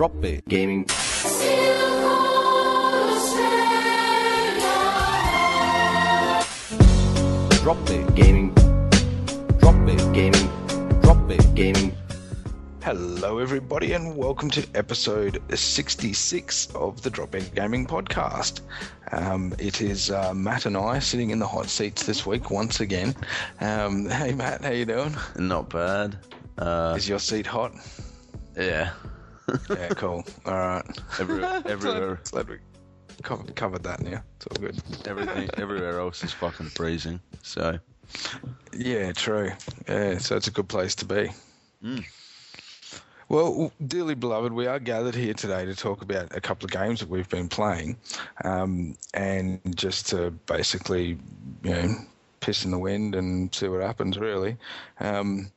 Drop Bear Gaming. Drop Bear Gaming. Drop Bear Gaming. Drop Bear Gaming. Hello, everybody, and welcome to episode 66 of the Drop In Gaming Podcast. Um, it is uh, Matt and I sitting in the hot seats this week once again. Um, hey, Matt, how you doing? Not bad. Uh, Is your seat hot? yeah. Yeah, cool. All right. Every, everywhere, Glad we covered, covered that now. It's all good. everything, everywhere else is fucking freezing. So, Yeah, true. Yeah, so it's a good place to be. Mm. Well, dearly beloved, we are gathered here today to talk about a couple of games that we've been playing, um, and just to basically, you know, piss in the wind and see what happens, really. Um,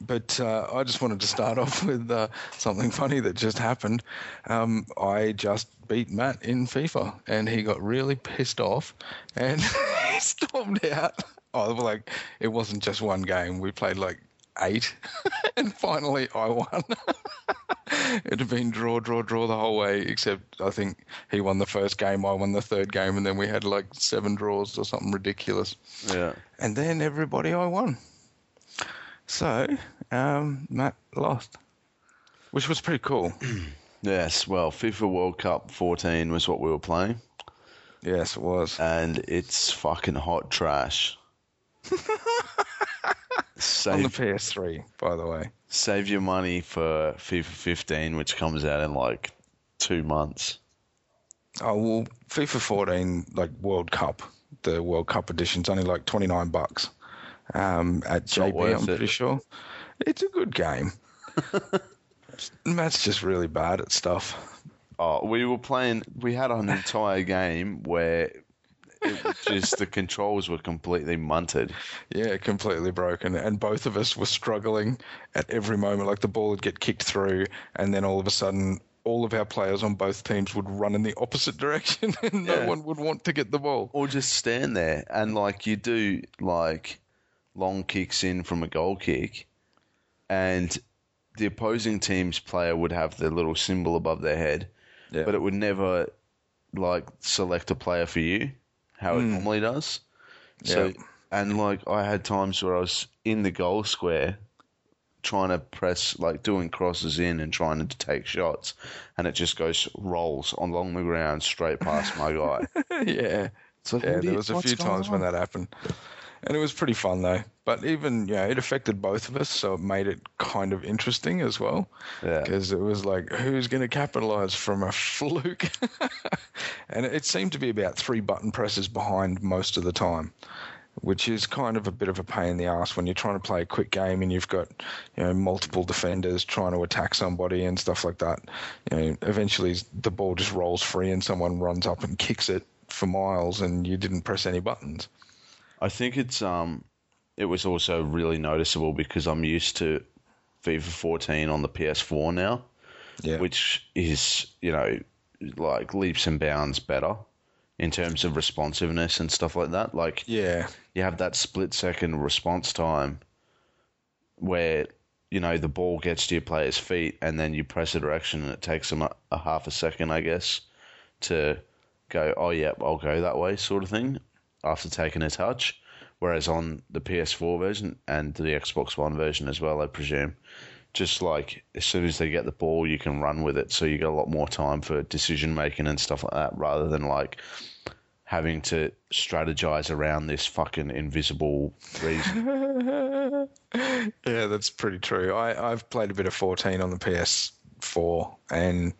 but uh, I just wanted to start off with uh, something funny that just happened. Um, I just beat Matt in FIFA, and he got really pissed off, and he stormed out. Oh, well, like it wasn't just one game. We played like eight, and finally I won. it had been draw, draw, draw the whole way, except I think he won the first game, I won the third game, and then we had like seven draws or something ridiculous yeah. and then everybody I won. So um, Matt lost, which was pretty cool. Yes, well, FIFA World Cup 14 was what we were playing, yes, it was. and it's fucking hot trash. On the PS3, by the way. save your money for FIFA 15, which comes out in like two months. Oh well, FIFA 14 like World Cup, the World Cup edition's only like 29 bucks um, at not JB. I'm it. pretty sure. It's a good game. Matt's just really bad at stuff. Oh, we were playing. We had an entire game where it was just the controls were completely munted. Yeah, completely broken. And both of us were struggling at every moment. Like the ball would get kicked through, and then all of a sudden, all of our players on both teams would run in the opposite direction, and no one would want to get the ball. or just stand there and like you do like long kicks in from a goal kick and the opposing team's player would have the little symbol above their head Yeah. but it would never like select a player for you how it hmm. normally does so Yeah. and like i had times where i was in the goal square trying to press like doing crosses in and trying to take shots and it just goes rolls along the ground straight past my guy yeah. Like, Yeah, there was a few times when that happened. And it was pretty fun though. But even, yeah, it affected both of us, so it made it kind of interesting as well. Yeah. Because it was like, who's going to capitalize from a fluke? and it seemed to be about three button presses behind most of the time, which is kind of a bit of a pain in the ass when you're trying to play a quick game and you've got, you know, multiple defenders trying to attack somebody and stuff like that. You know, eventually the ball just rolls free and someone runs up and kicks it for miles and you didn't press any buttons. I think it's um, it was also really noticeable because I'm used to FIFA 14 on the PS4 now, Yeah. which is you know like leaps and bounds better in terms of responsiveness and stuff like that. Like yeah. you have that split second response time where you know the ball gets to your player's feet and then you press a direction and it takes them a, a half a second, I guess, to go. Oh, yep, I'll go that way, sort of thing, after taking a touch. Whereas on the PS4 version and the Xbox One version as well, I presume, just like as soon as they get the ball, you can run with it. So you get a lot more time for decision making and stuff like that, rather than like having to strategize around this fucking invisible reason. Yeah, that's pretty true. I, I've played a bit of 14 on the PS4, and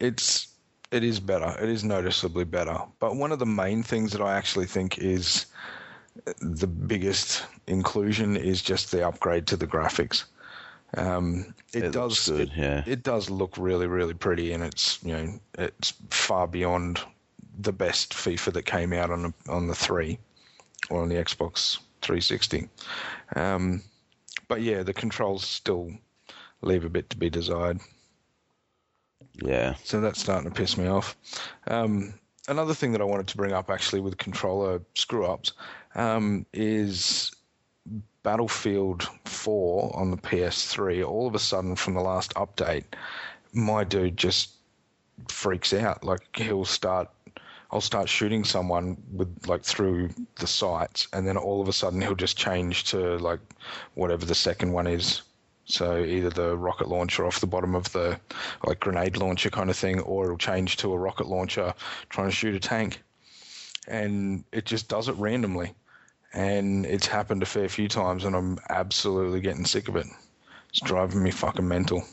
it's it is better. It is noticeably better. But one of the main things that I actually think is the biggest inclusion is just the upgrade to the graphics. Um, it, It does good, it, yeah. it does look really really pretty, and it's you know it's far beyond the best FIFA that came out on the, on the three or on the Xbox 360. Um, but yeah, the controls still leave a bit to be desired. Yeah. So that's starting to piss me off. Um, another thing that I wanted to bring up actually with controller screw ups um, is Battlefield 4 on the PS3. All of a sudden, from the last update, my dude just freaks out. Like he'll start, I'll start shooting someone with like through the sights, and then all of a sudden he'll just change to like whatever the second one is. So either the rocket launcher off the bottom of the like grenade launcher kind of thing, or it'll change to a rocket launcher trying to shoot a tank, and it just does it randomly. And it's happened a fair few times, and I'm absolutely getting sick of it. It's driving me fucking mental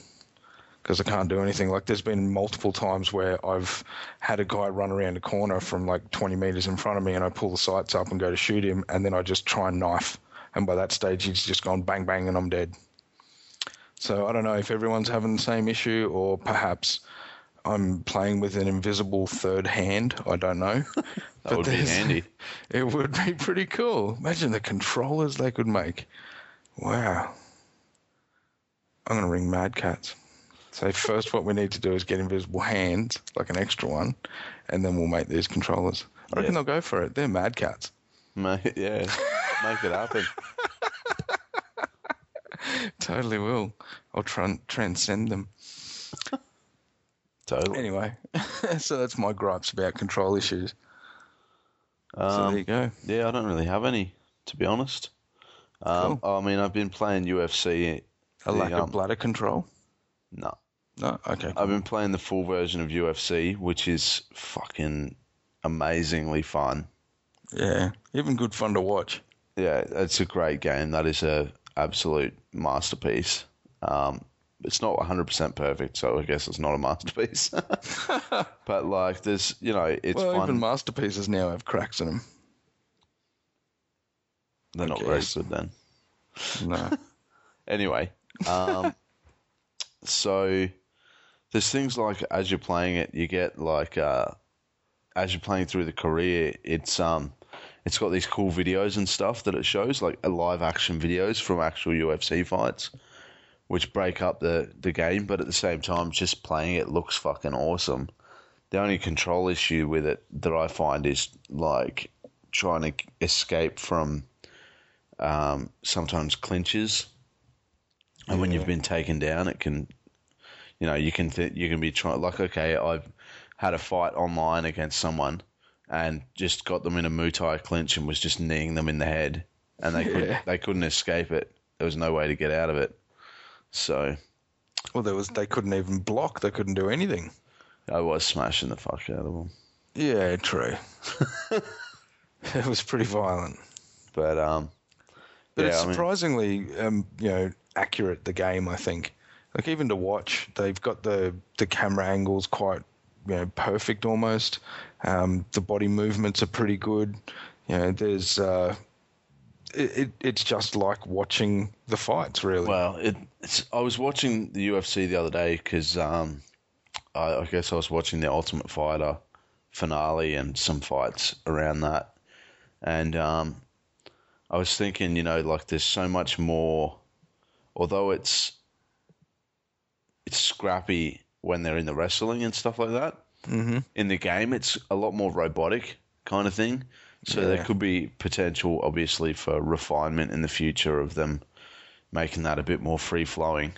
because I can't do anything. Like there's been multiple times where I've had a guy run around a corner from like 20 meters in front of me, and I pull the sights up and go to shoot him, and then I just try and knife, and by that stage he's just gone bang bang, and I'm dead. So I don't know if everyone's having the same issue, or perhaps I'm playing with an invisible third hand. I don't know. That would be handy. It would be pretty cool. Imagine the controllers they could make. Wow. I'm going to ring Mad Catz. So first, what we need to do is get invisible hands, like an extra one, and then we'll make these controllers. I reckon Yeah. they'll go for it. They're Mad Catz. Mate, yeah, make it happen. Totally will. I'll try transcend them. Totally. Anyway, so that's my gripes about control issues. So there Um, you go. yeah, I don't really have any, to be honest. Um, I mean, I've been playing UFC. A the, lack um, of bladder control. No, No, okay. I've been playing the full version of UFC, which is fucking amazingly fun. Yeah, even good fun to watch. Yeah, it's a great game. That is a absolute masterpiece. Um, it's not 100% perfect, so I guess it's not a masterpiece. but like, there's, you know, it's well, fun. even masterpieces now have cracks in them. They're not I very good then. No. Anyway, um, so there's things like as you're playing it, you get like uh, as you're playing through the career, it's um, it's got these cool videos and stuff that it shows, like uh, live action videos from actual UFC fights, which break up the the game, but at the same time, just playing it looks fucking awesome. The only control issue with it that I find is like trying to escape from um, sometimes clinches and when you've been taken down, it can, you know, you can th- you can be trying like okay, I've had a fight online against someone and just got them in a Muay Thai clinch and was just kneeing them in the head, and they could, they couldn't escape it. There was no way to get out of it. So Well, there was they couldn't even block. They couldn't do anything. I was smashing the fuck out of them. Yeah, true. it was pretty violent, But um, but yeah, it's I mean, surprisingly, um, you know, accurate. The game, I think. Like even to watch, they've got the the camera angles quite, you know, perfect almost. Um, the body movements are pretty good. You know, there's. Uh, it, it, it's just like watching the fights, really. Well, it, it's, I was watching the UFC the other day because um, I, I guess I was watching the Ultimate Fighter finale and some fights around that, and um, I was thinking, you know, like there's so much more. Although it's it's scrappy when they're in the wrestling and stuff like that. hmm In the game, it's a lot more robotic kind of thing. So there could be potential, obviously, for refinement in the future of them making that a bit more free flowing.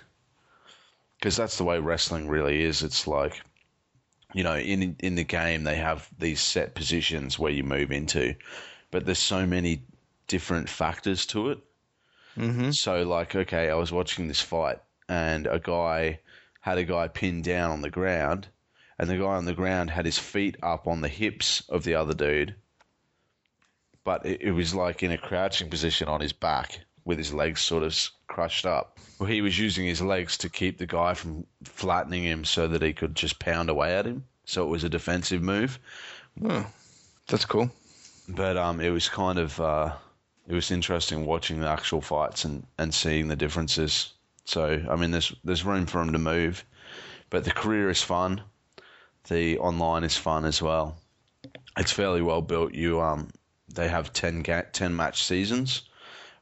Because that's the way wrestling really is. It's like, you know, in in the game they have these set positions where you move into, but there's so many different factors to it. hmm So like, okay, I was watching this fight and a guy had a guy pinned down on the ground and the guy on the ground had his feet up on the hips of the other dude. But it, it was like in a crouching position on his back with his legs sort of crushed up. Well, he was using his legs to keep the guy from flattening him so that he could just pound away at him. So it was a defensive move. Oh, that's cool. but um, it was kind of uh, it was interesting watching the actual fights and, and seeing the differences. So I mean, there's there's room for him to move, but the career is fun. The online is fun as well. It's fairly well built. You um, they have 10, ga- 10 match seasons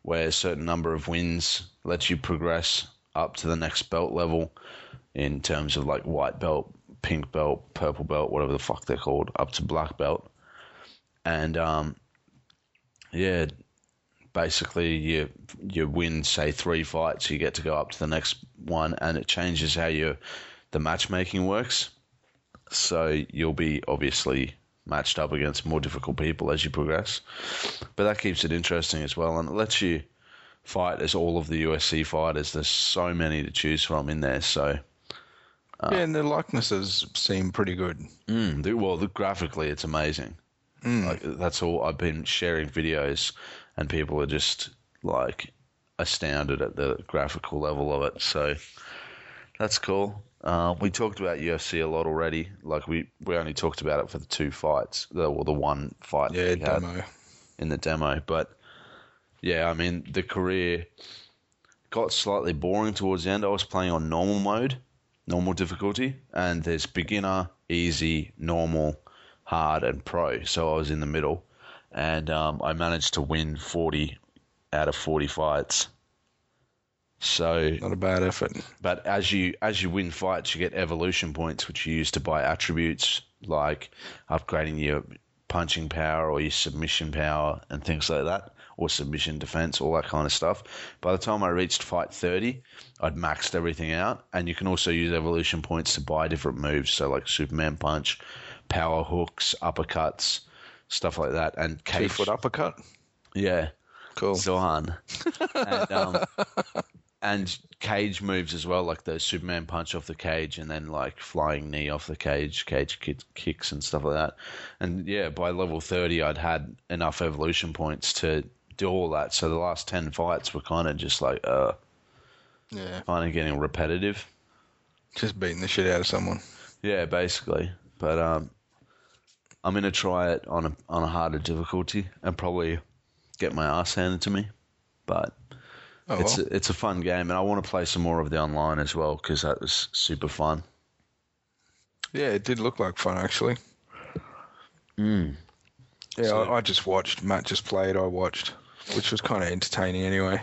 where a certain number of wins lets you progress up to the next belt level in terms of like white belt, pink belt, purple belt, whatever the fuck they're called, up to black belt and um, yeah, basically you you win say three fights, you get to go up to the next one, and it changes how your the matchmaking works. So you'll be obviously matched up against more difficult people as you progress. But that keeps it interesting as well, and it lets you fight as all of the UFC fighters. There's so many to choose from in there. So yeah, and the likenesses seem pretty good. Mm, well, the, graphically, it's amazing. Like, that's all. I've been sharing videos, and people are just like astounded at the graphical level of it. So that's cool. Uh, we talked about UFC a lot already. Like we, we only talked about it for the two fights, the, or the one fight Yeah, demo. in the demo. But yeah, I mean, the career got slightly boring towards the end. I was playing on normal mode, normal difficulty, and there's beginner, easy, normal, hard, and pro. So I was in the middle, and um, I managed to win 40 out of 40 fights. So Not a bad effort. but as you as you win fights, you get evolution points, which you use to buy attributes like upgrading your punching power or your submission power and things like that, or submission defense, all that kind of stuff. By the time I reached fight thirty, I'd maxed everything out, and you can also use evolution points to buy different moves, so like Superman punch, power hooks, uppercuts, stuff like that, and Two cage. foot uppercut. Yeah, Cool. Zohan. and, um, and cage moves as well, like the Superman punch off the cage and then like flying knee off the cage, cage ki- kicks and stuff like that. And yeah, by level 30, I'd had enough evolution points to do all that. So the last 10 fights were kind of just like, uh, yeah. kind of getting repetitive. Just beating the shit out of someone. Yeah, basically. But um, I'm gonna try it on a on a harder difficulty and probably get my ass handed to me. But Oh, it's well. a, it's a fun game, and I want to play some more of the online as well because that was super fun. yeah, it did look like fun actually. Mm. Yeah, So- I, I just watched. Matt just played. I watched, which was kind of entertaining anyway.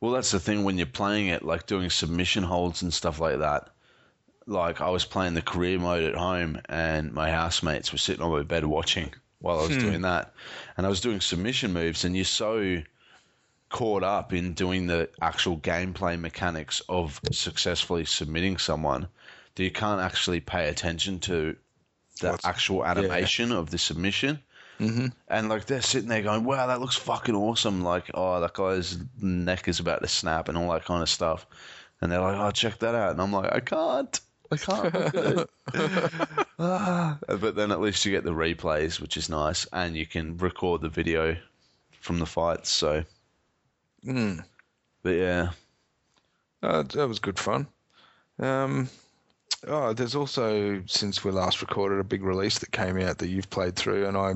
Well, that's the thing when you're playing it, like doing submission holds and stuff like that. Like I was playing the career mode at home, and my housemates were sitting on my bed watching while I was doing that, and I was doing submission moves, and you're so caught up in doing the actual gameplay mechanics of successfully submitting someone that you can't actually pay attention to the What's- actual animation of the submission. Mm-hmm. And like they're sitting there going, "Wow, that looks fucking awesome!" Like, oh, that guy's neck is about to snap and all that kind of stuff. And they're like, "Oh, check that out!" And I'm like, "I can't, I can't." look at it." Ah. But then at least you get the replays, which is nice, and you can record the video from the fights. So, Mm. but yeah, Uh, that was good fun. Um, oh, there's also since we last recorded a big release that came out that you've played through, and I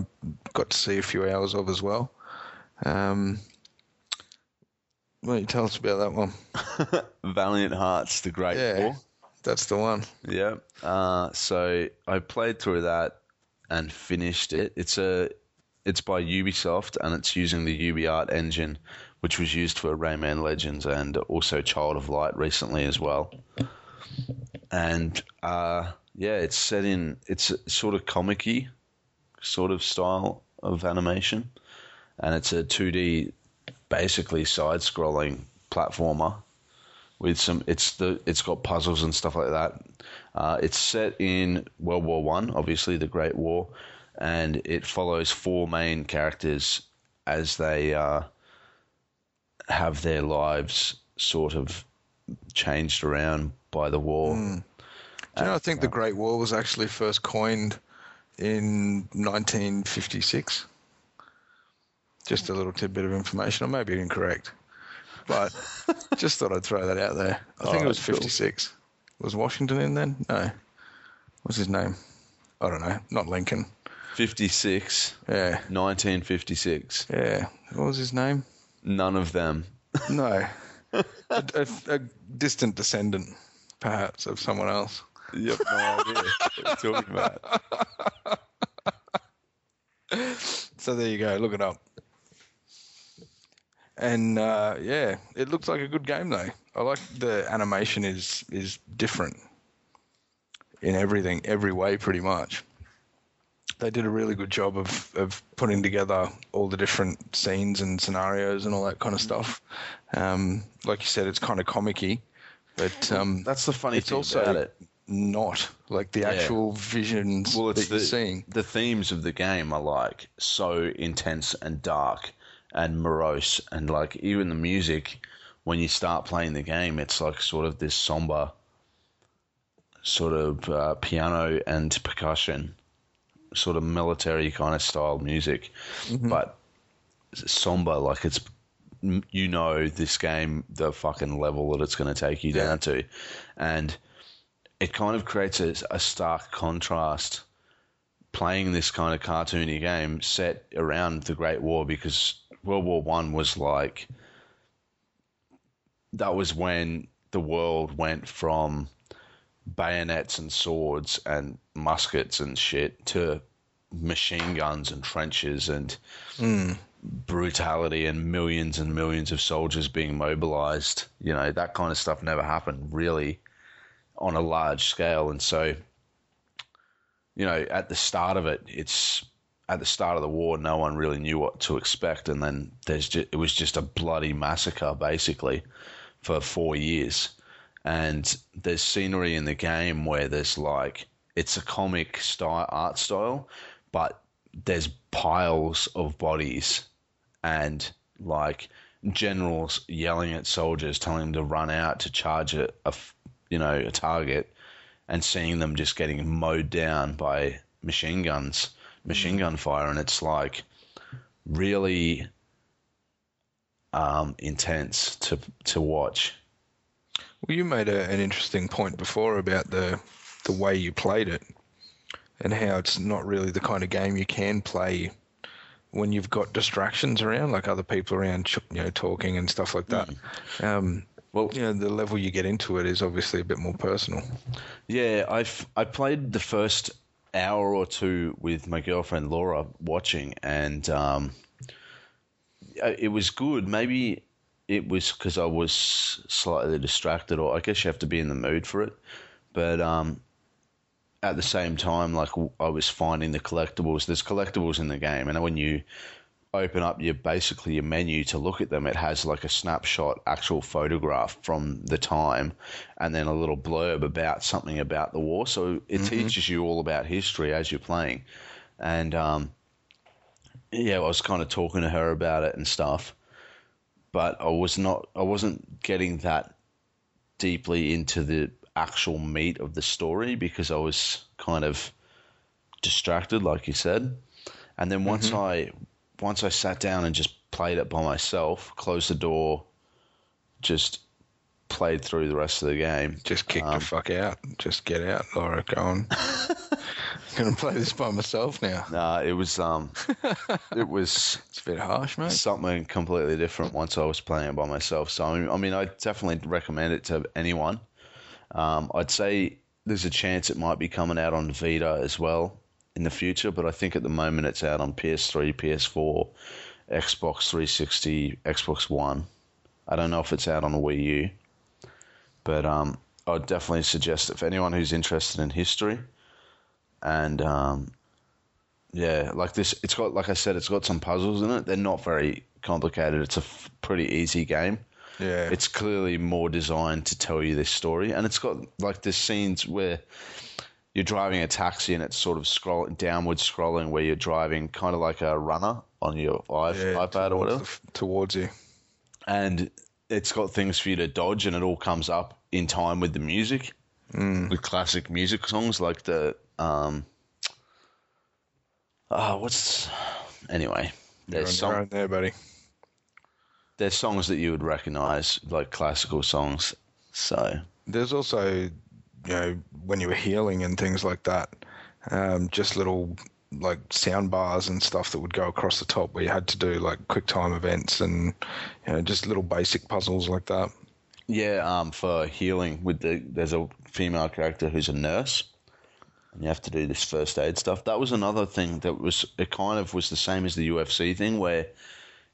got to see a few hours of as well. Um, why don't you tell us about that one? Valiant Hearts: The Great Yeah. War. That's the one. Yeah. Uh, so I played through that and finished it. It's a it's by Ubisoft and it's using the UbiArt engine, which was used for Rayman Legends and also Child of Light recently as well. And uh, yeah, it's set in it's sort of comic-y sort of style of animation, and it's a 2D, basically side-scrolling platformer with some it's the it's got puzzles and stuff like that. Uh, it's set in World War One, obviously the Great War, and it follows four main characters as they uh, have their lives sort of changed around by the war. Do you know, I think the Great War was actually first coined in 1956. Just a little tidbit of information. I may be incorrect, but just thought I'd throw that out there. I think Oh, it was that's cool. 56. Was Washington in then? No. What's his name? I don't know. Not Lincoln. 56, Yeah. 1956. Yeah. What was his name? None of them. No. a, a, a distant descendant, perhaps, of someone else. You have no idea what you're talking about. So there you go. Look it up. And uh, yeah, it looks like a good game though. I like the animation is is different in everything, every way, pretty much. They did a really good job of of putting together all the different scenes and scenarios and all that kind of stuff. Um, like you said, it's kind of comicky, but um, That's the funny It's thing also- about it. not like the actual visions Well, it's that you're the seeing. the themes of the game are like so intense and dark and morose, and like even the music when you start playing the game, it's like sort of this somber sort of uh, piano and percussion, sort of military kind of style music, but somber. Like it's you know this game the fucking level that it's going to take you down to, and it kind of creates a, a stark contrast playing this kind of cartoony game set around the Great War because World War One was like that was when the world went from bayonets and swords and muskets and shit to machine guns and trenches and hmm. brutality and millions and millions of soldiers being mobilized. You know, that kind of stuff never happened really on a large scale. And so, you know, at the start of it, it's at the start of the war, no one really knew what to expect. And then there's just, it was just a bloody massacre basically for four years. And there's scenery in the game where there's like, it's a comic style, art style, but there's piles of bodies and like generals yelling at soldiers, telling them to run out to charge a, a you know, a target, and seeing them just getting mowed down by machine guns, machine gun fire, and it's like really um, intense to to watch. Well, you made a, an interesting point before about the the way you played it, and how it's not really the kind of game you can play when you've got distractions around, like other people around, you know, talking and stuff like that. Um, Well, you know, the level you get into it is obviously a bit more personal. Yeah, I've I played the first hour or two with my girlfriend Laura watching, and um, it was good. Maybe it was because I was slightly distracted, or I guess you have to be in the mood for it. But um, at the same time, like I was finding the collectibles. There's collectibles in the game, and when you open up your basically your menu to look at them, it has like a snapshot, actual photograph from the time, and then a little blurb about something about the war. So it teaches you all about history as you're playing, and um, yeah, I was kind of talking to her about it and stuff, but I was not, I wasn't getting that deeply into the actual meat of the story because I was kind of distracted, like you said. And then once I once I sat down and just played it by myself, closed the door, just played through the rest of the game. Just kick Um, the fuck out. Just get out, Laura. Go on. Gonna play this by myself now. Nah, it was um, it was It's a bit harsh, mate. something completely different once I was playing it by myself. So I mean, I, mean, I definitely recommend it to anyone. Um, I'd say there's a chance it might be coming out on Vita as well in the future, but I think at the moment it's out on PS3, PS4, Xbox 360, Xbox One. I don't know if it's out on Wii U, but um, I'd definitely suggest if anyone who's interested in history and um, yeah, like this, it's got like I said, it's got some puzzles in it. They're not very complicated. It's a f- pretty easy game. Yeah. It's clearly more designed to tell you this story, and it's got like this scenes where you're driving a taxi and it's sort of scrolling downward scrolling where you're driving kind of like a runner on your yeah, iPad or whatever, the towards you. and it's got things for you to dodge, and it all comes up in time with the music, Mm. with classic music songs like the um, ah, what's anyway. You're There's on your some, own there, buddy. there's songs that you would recognize, like classical songs. So There's also, you know, when you were healing and things like that, um, just little like sound bars and stuff that would go across the top where you had to do like quick time events and you know just little basic puzzles like that. yeah, um, for healing, with the there's a female character who's a nurse, and you have to do this first aid stuff. That was another thing that was it kind of was the same as the UFC thing where.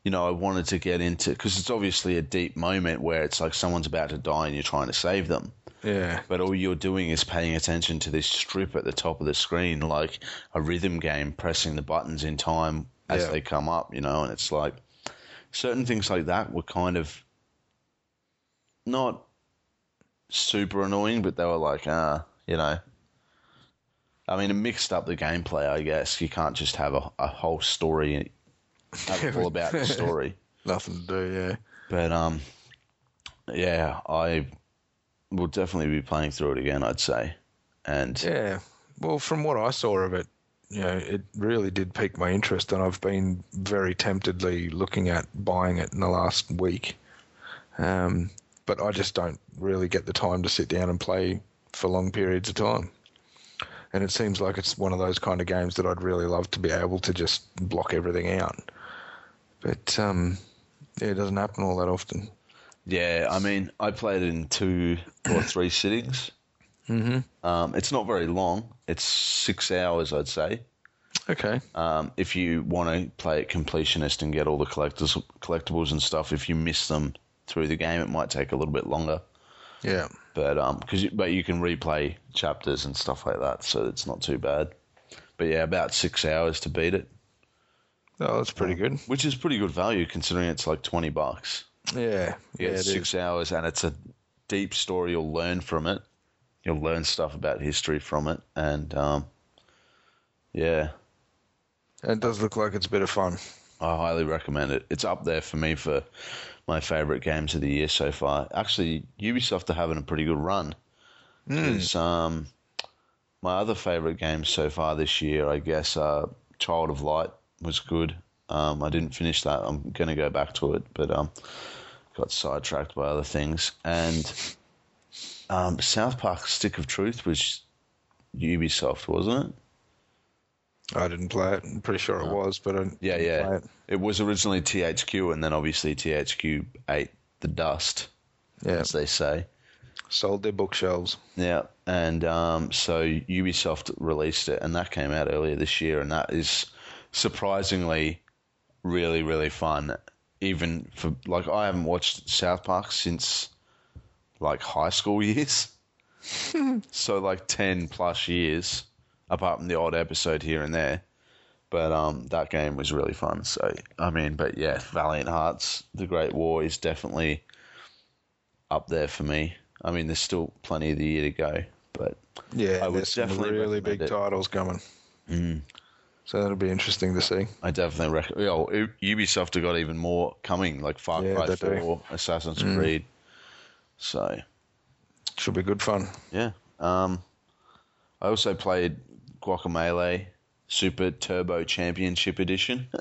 You know, I wanted to get into because it's obviously a deep moment where it's like someone's about to die and you're trying to save them. Yeah, but all you're doing is paying attention to this strip at the top of the screen, like a rhythm game, pressing the buttons in time as Yeah. they come up, you know, and it's like certain things like that were kind of not super annoying, but they were like, ah, You know. I mean, it mixed up the gameplay. I guess you can't just have a, a whole story and have it all about the story. Nothing to do, yeah. But um, yeah, I will definitely be playing through it again. I'd say, and Yeah. Well, from what I saw of it, you know, it really did pique my interest, and I've been very temptedly looking at buying it in the last week. Um, but I just don't really get the time to sit down and play for long periods of time. And it seems like it's one of those kind of games that I'd really love to be able to just block everything out. But um, yeah, it doesn't happen all that often. yeah, I mean, I played it in two or three sittings. Mm-hmm. Um, it's not very long. It's six hours, I'd say. Okay. Um, if you want to play it completionist and get all the collectors, collectibles and stuff, if you miss them through the game, it might take a little bit longer. Yeah. But um, cause you, but you can replay chapters and stuff like that, so it's not too bad. But yeah, about six hours to beat it, Oh, that's pretty good. which is pretty good value considering it's like twenty bucks. Yeah. You Yeah, six is. hours, and it's a deep story. You'll learn from it. You'll learn stuff about history from it, and um, yeah, And it does look like it's a bit of fun. I highly recommend it. It's up there for me for my favorite games of the year so far. Actually, Ubisoft are having a pretty good run. Because um, my other favorite games so far this year, I guess, uh, Child of Light was good. Um, I didn't finish that. I'm going to go back to it, but um, got sidetracked by other things. And um, South Park Stick of Truth was Ubisoft, wasn't it? I didn't play it. I'm pretty sure it was, but I Yeah, yeah. play it. It was originally THQ, and then obviously THQ ate the dust, Yeah, as they say. sold their bookshelves. Yeah, and um, so Ubisoft released it, and that came out earlier this year, and that is surprisingly really, really fun. Even for like, I haven't watched South Park since like high school years, so like ten plus years, apart from the odd episode here and there. But um, that game was really fun. So I mean, but yeah, Valiant Hearts: The Great War is definitely up there for me. I mean, there's still plenty of the year to go, but Yeah, I would there's some definitely really big it. titles coming. Mm. So that'll be interesting to see. I definitely recommend. You U- Ubisoft have got even more coming, like Far Yeah, Cry they do. 4, Assassin's Creed. So Should be good fun. yeah, um, I also played Guacamelee Super Turbo Championship Edition.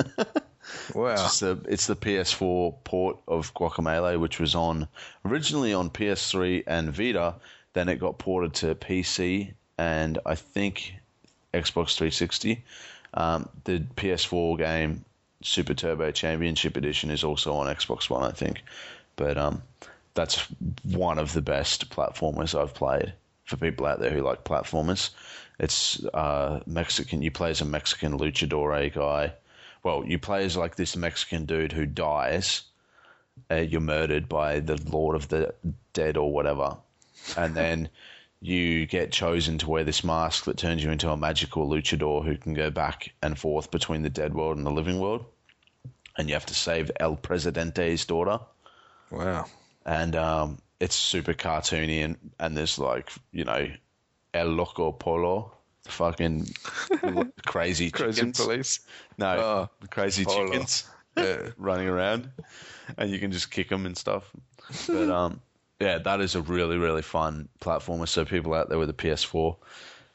Wow. It's the it's the PS4 port of Guacamelee, which was on originally on PS3 and Vita. Then it got ported to PC and I think Xbox 360. Um, the PS4 game Super Turbo Championship Edition is also on Xbox One, I think. But um, that's one of the best platformers I've played for people out there who like platformers. It's uh, Mexican. You play as a Mexican luchador guy. Well, you play as like this Mexican dude who dies. Uh, you're murdered by the Lord of the Dead or whatever, and then you get chosen to wear this mask that turns you into a magical luchador who can go back and forth between the dead world and the living world. And you have to save El Presidente's daughter wow. and um, it's super cartoony and, and there's like you know El Loco Polo, the fucking crazy Crazy chickens. police. No, Oh, the crazy Polo. chickens Yeah. running around, and you can just kick them and stuff. But um, yeah, that is a really really fun platformer. So people out there with a PS4,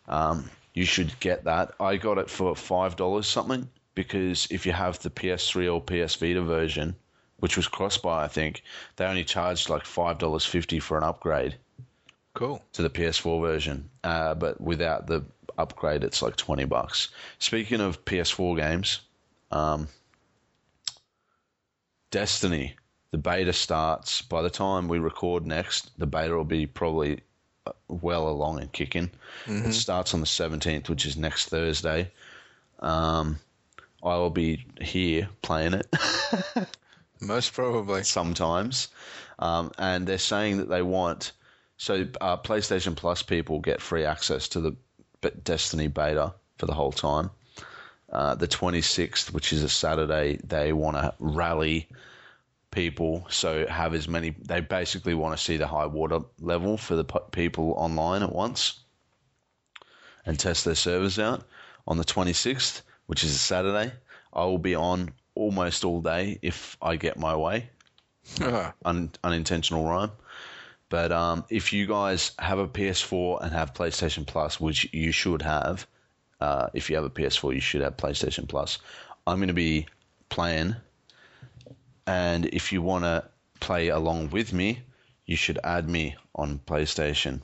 um, you should get that. I got it for five dollars something because if you have the PS3 or PS Vita version, which was cross-buy, I think they only charged like five dollars fifty for an upgrade Cool. to the PS4 version, uh, but without the upgrade, it's like twenty bucks. Speaking of PS4 games, um, Destiny, the beta starts. By the time we record next, the beta will be probably uh, well along and kicking. It starts on the seventeenth, which is next Thursday. Um, I will be here playing it. Most probably. sometimes, um, and they're saying that they want so uh, PlayStation Plus people get free access to the Destiny beta for the whole time. Uh, the 26th, which is a Saturday, they want to rally people, so have as many. They basically want to see the high water level for the people online at once. and test their servers out on the 26th, which is a Saturday. I will be on almost all day if I get my way. Un- unintentional rhyme. But um, if you guys have a PS4 and have PlayStation Plus, which you should have, uh, if you have a PS4, you should have PlayStation Plus. I'm going to be playing, and if you want to play along with me, you should add me on PlayStation.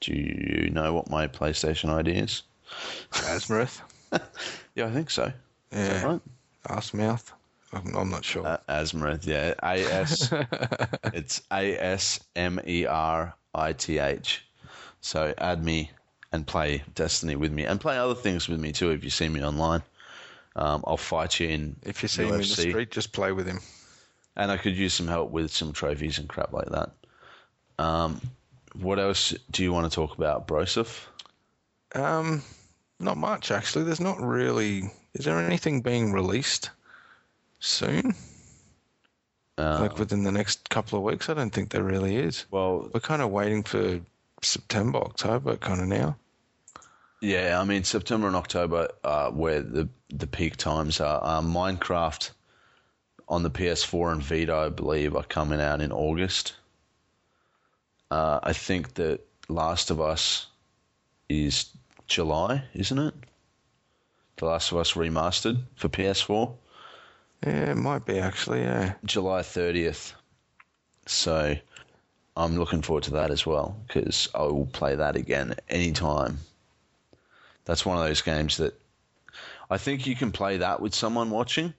Do you know what my PlayStation ID is? Asmith. Yeah, I think so. Is that Yeah. right? Arsmouth. I'm, I'm not sure. Uh, Asmerith, yeah. A S. it's A S M E R I T H. So add me and play Destiny with me, and play other things with me too. If you see me online, um, I'll fight you in. if you see him in the street, just play with him. And I could use some help with some trophies and crap like that. Um, what else do you want to talk about, Broseph? Um, not much actually. There's not really. Is there anything being released soon? Uh, like within the next couple of weeks? I don't think there really is. well, We're kind of waiting for September, October, kind of now. Yeah, I mean September and October are where the the peak times are. Um, Minecraft on the PS4 and Vita, I believe, are coming out in August. Uh, I think that Last of Us is July, isn't it? The Last of Us remastered for PS4, Yeah, it might be actually. Yeah. July 30th. So I'm looking forward to that as well because I will play that again anytime. That's one of those games that I think you can play that with someone watching.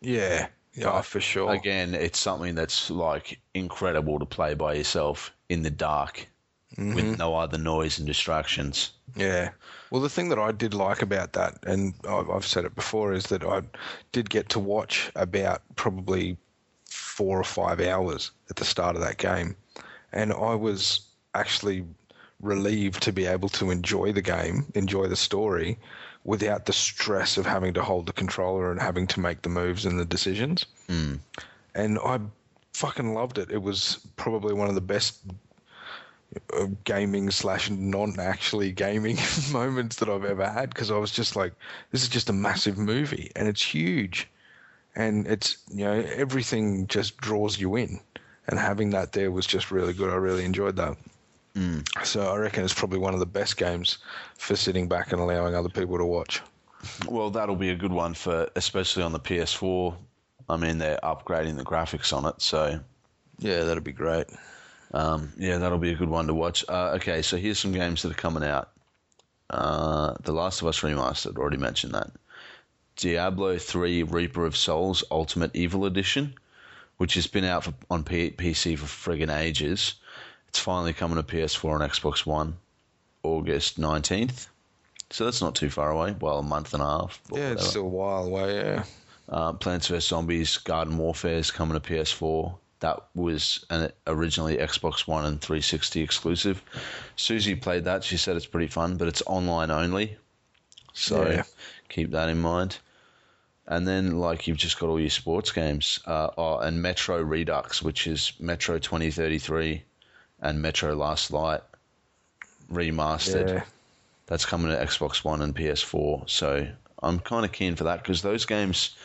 Yeah. Yeah, But for sure. Again, it's something that's like incredible to play by yourself in the dark Mm-hmm. with no other noise and distractions. Yeah. Well, the thing that I did like about that, and I've I've said it before, is that I did get to watch about probably four or five hours at the start of that game. And I was actually relieved to be able to enjoy the game, enjoy the story, without the stress of having to hold the controller and having to make the moves and the decisions. And I fucking loved it. It was probably one of the best uh, gaming slash non actually gaming moments that I've ever had because I was just like, this is just a massive movie and it's huge, and it's you know everything just draws you in, and having that there was just really good. I really enjoyed that. So I reckon it's probably one of the best games for sitting back and allowing other people to watch. Well, that'll be a good one for, especially on the PS4. I mean, they're upgrading the graphics on it, so Yeah, that'll be great. Um, yeah, that'll be a good one to watch. Uh, okay, so here's some games that are coming out. Uh, the Last of Us Remastered, already mentioned that. Diablo 3 Reaper of Souls Ultimate Evil Edition, which has been out for, on P- PC for friggin' ages. It's finally coming to PS4 and Xbox One August 19th. So that's not too far away. Well, a month and a half. Yeah, it's still a while away. Yeah. Uh, Plants vs Zombies Garden Warfare is coming to PS4. That was an originally Xbox One and 360 exclusive. Susie played that. She said it's pretty fun, but it's online only. So Yeah. keep that in mind. And then, like, you've just got all your sports games. Uh, oh, and Metro Redux, which is Metro 2033 and Metro Last Light remastered. Yeah. That's coming to Xbox One and PS4. So I'm kind of keen for that because those games,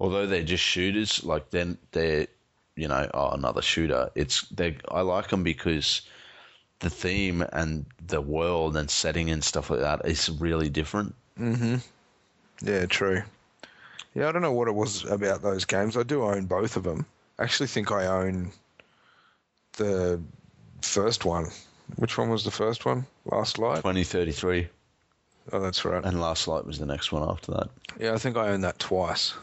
although they're just shooters, like then they're, you know, oh, another shooter. It's they. I like them because the theme and the world and setting and stuff like that is really different. hmm Yeah, true. Yeah, I don't know what it was about those games. I do own both of them. I actually think I own the first one. Which one was the first one? Last Light? 2033 Oh, that's right. and Last Light was the next one after that. Yeah, I think I own that twice.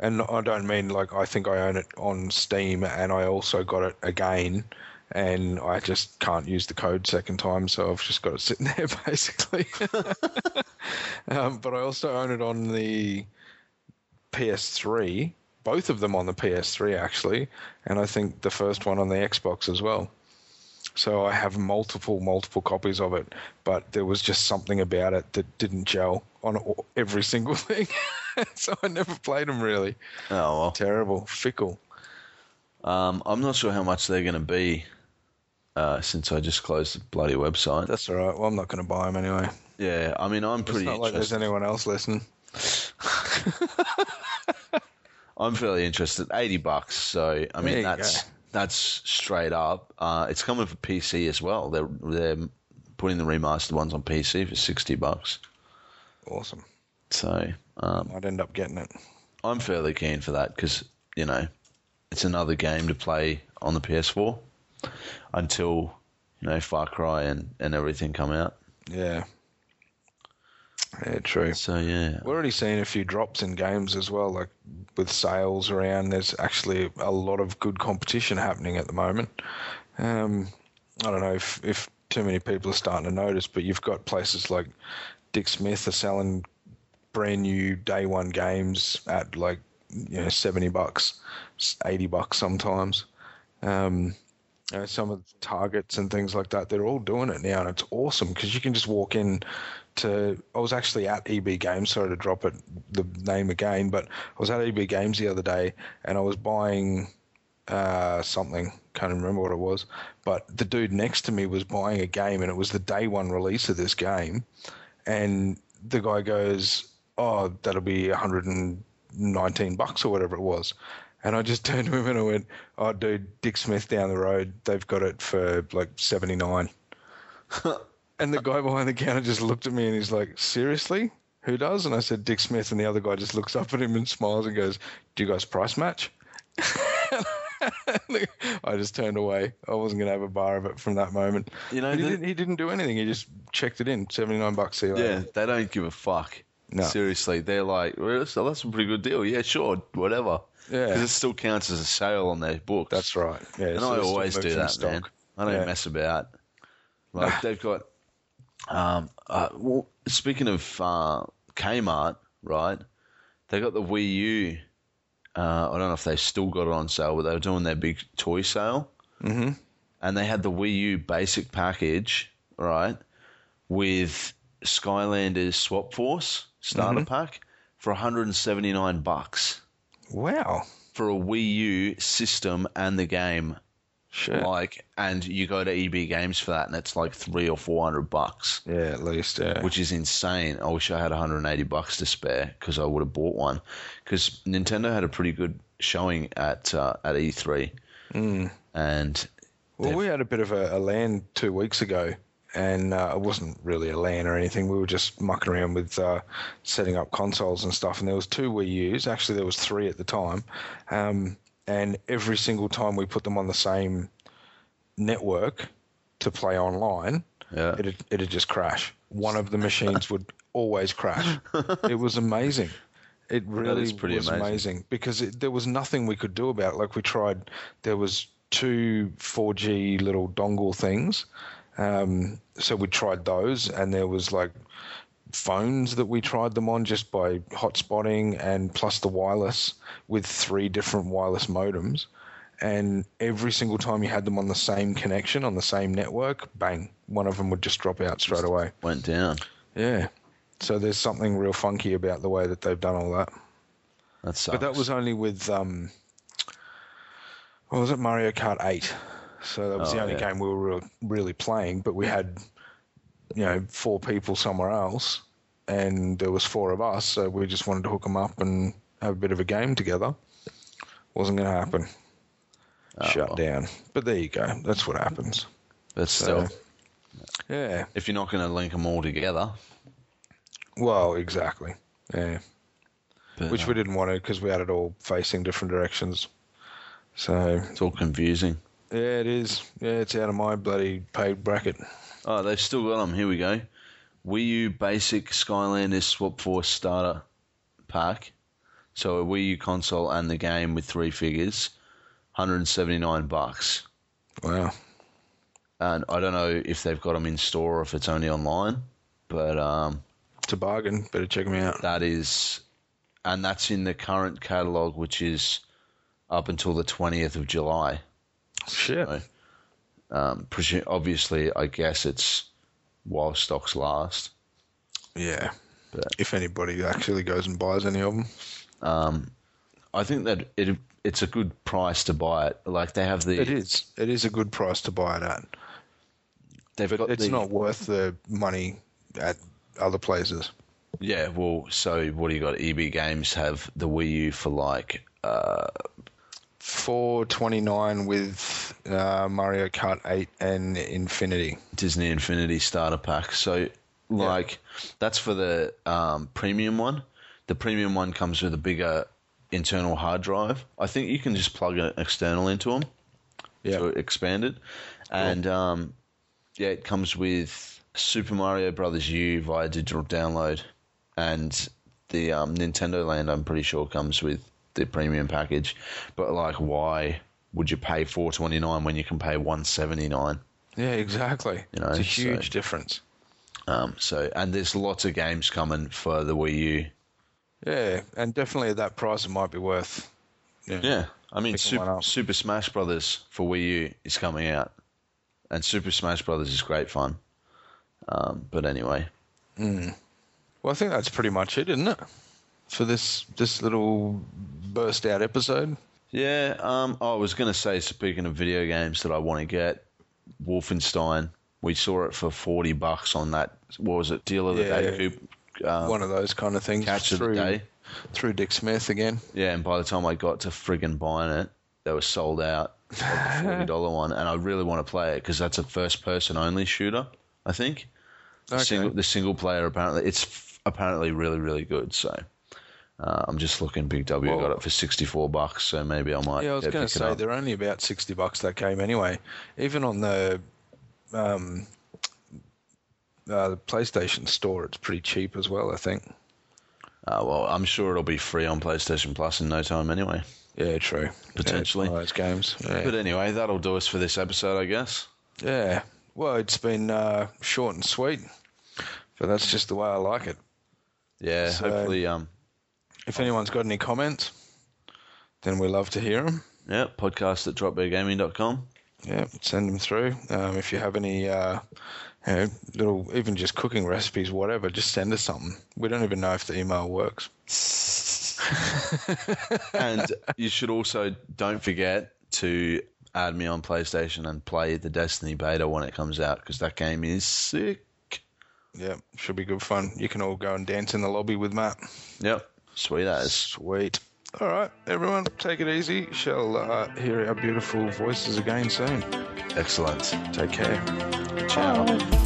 And I don't mean like I think I own it on Steam and I also got it again and I just can't use the code second time, so I've just got it sitting there basically. um, but I also own it on the PS3, both of them on the PS3 actually, and I think the first one on the Xbox as well. So I have multiple, multiple copies of it, but there was just something about it that didn't gel on all- every single thing. so I never played them really. Oh well. Terrible, fickle. Um, I'm not sure how much they're going to be uh, since I just closed the bloody website. That's all right. Well, I'm not going to buy them anyway. Yeah, I mean, I'm pretty. It's not like there's anyone else listening. I'm fairly interested. Eighty bucks. So I mean, that's go. That's straight up. Uh, it's coming for PC as well. They're they're putting the remastered ones on PC for sixty bucks. Awesome. So um, I'd end up getting it. I'm fairly keen for that because you know it's another game to play on the PS4 until you know Far Cry and, and everything come out. Yeah. Yeah, true. So yeah, We're already seeing a few drops in games as well, like with sales around. There's actually a lot of good competition happening at the moment. Um, I don't know if, if too many people are starting to notice, but you've got places like Dick Smith are selling brand new day one games at like you know seventy bucks, eighty bucks sometimes. Um, you know, some of the targets and things like that, they're all doing it now, and it's awesome because you can just walk in to. I was actually at EB Games, sorry to drop it the name again, but I was at EB Games the other day, and I was buying uh, something. Can't remember what it was, but the dude next to me was buying a game, and it was the day one release of this game, and the guy goes, "Oh, that'll be 119 bucks or whatever it was." And I just turned to him and I went, "Oh, dude, Dick Smith down the road, they've got it for like 79." and the guy behind the counter just looked at me and he's like, "Seriously? Who does?" And I said, "Dick Smith." And the other guy just looks up at him and smiles and goes, "Do you guys price match?" I just turned away. I wasn't going to have a bar of it from that moment. You know, he, the- didn't, he didn't do anything. He just checked it in. 79 bucks. See you yeah, later. they don't give a fuck. No. Seriously, they're like, well, that's, that's a pretty good deal. Yeah, sure, whatever. Yeah. because it still counts as a sale on their books. That's right. Yeah, and so I always do that, stock. man. I don't Yeah. mess about. Like they've got. Um. Uh, well, speaking of uh, Kmart, right? They got the Wii U. Uh, I don't know if they still got it on sale, but they were doing their big toy sale, Mhm. and they had the Wii U basic package, right, with Skylanders Swap Force starter Mm-hmm. pack for 179 bucks Wow. for a Wii U system and the game. Shit. Like, and you go to EB Games for that, and it's like three or four hundred bucks, yeah, at least. Yeah. which is insane. I wish I had 180 bucks to spare because I would have bought one. Because Nintendo had a pretty good showing at uh, at E3, Mm. and Well, we had a bit of a, a LAN two weeks ago, and uh, it wasn't really a LAN or anything. We were just mucking around with uh, setting up consoles and stuff. And there was two Wii U's. Actually, there was three at the time. Um, and every single time we put them on the same network to play online, yeah, it'd, it'd just crash. One of the machines would always crash. It was amazing. It really is pretty was amazing. amazing, because it, there was nothing we could do about it. Like we tried, there was two 4G little dongle things. Um, so we tried those, and there was like phones that we tried them on just by hotspotting and plus the wireless with three different wireless modems. And every single time you had them on the same connection, on the same network, bang, one of them would just drop out straight away. went down. Yeah. So there's something real funky about the way that they've done all that. That sucks. But that was only with um, what was it, Mario Kart 8. So that was the Oh, only yeah. game we were really playing. But we had, you know, four people somewhere else, and there was four of us. So we just wanted to hook them up and have a bit of a game together. Wasn't going to happen. Shut well. down. But there you go. That's what happens. but still, yeah. if you're not going to link them all together, Well, exactly. Yeah. but, Which uh, we didn't want to because we had it all facing different directions. So it's all confusing. Yeah, it is. Yeah, it's out of my bloody paid bracket. Oh, they've still got them. Here we go. Wii U Basic Skylanders Swap Force Starter Pack. So a Wii U console and the game with three figures, 179 bucks. Wow. And I don't know if they've got them in store or if it's only online, but um, It's a bargain. Better check them out. that is, and that's in the current catalog, which is up until the 20th of July. Shit. So, um, presu- obviously, I guess it's while stocks last. Yeah. But- if anybody actually goes and buys any of them. Um, I think that it it's a good price to buy it. Like they have the It is. It is a good price to buy it at. they've got it's the, not worth the money at other places. Yeah, well, so what do you got? EB Games have the Wii U for like uh, Four twenty nine with uh, Mario Kart eight and Infinity. Disney Infinity starter pack. So, like, that's for the um, premium one. The premium one comes with a bigger internal hard drive. I think you can just plug an external into them Yeah. to expand it. And um, yeah, it comes with Super Mario Brothers U via digital download, and the um, Nintendo Land. I'm pretty sure comes with the premium package. But like, why would you pay four twenty nine when you can pay one seventy nine? Yeah, exactly. You know, it's a so- huge difference. Um, so and there's lots of games coming for the Wii U. Yeah, and definitely at that price, it might be worth. Yeah. Yeah, I mean, Super. Super Smash Brothers for Wii U is coming out, and Super Smash Brothers is great fun. Um, but anyway, Mm. Well, I think that's pretty much it, isn't it? For this this little burst out episode. yeah. Um, I was going to say, speaking of video games that I want to get, Wolfenstein. We saw it for forty bucks on that. What was it? Deal of the Yeah. day coop. Um, One of those kind of things. catch of the through, day. Through Dick Smith again. Yeah, and by the time I got to friggin' buying it, they were sold out. The forty dollar one, and I really want to play it because that's a first person only shooter. I think. The Okay. single the single player apparently it's f- apparently really really good. So uh, I'm just looking. Big W Well- got it for sixty four bucks. So maybe I might. Yeah, I was going to say they're only about sixty bucks that game anyway. Even on the um, uh, the PlayStation Store, it's pretty cheap as well. I think. Uh, well, I'm sure it'll be free on PlayStation Plus in no time anyway. Yeah, true. Potentially. yeah, it's one of those games. Yeah. But anyway, that'll do us for this episode, I guess. yeah. Well, it's been uh, short and sweet, but that's just the way I like it. Yeah, So- hopefully, um, If anyone's got any comments, then we love to hear them. yeah, podcast at dropbeargaming.com. Yeah, send them through. Um, if you have any, uh, you know, little, even just cooking recipes, whatever, just send us something. We don't even know if the email works. and you should also don't forget to add me on PlayStation and play the Destiny beta when it comes out because that game is sick. Yeah, should be good fun. You can all go and dance in the lobby with Matt. Yep, sweet as. Sweet. All right, everyone, take it easy. Shall uh, hear our beautiful voices again soon. Excellent. Take care. Ciao. Bye.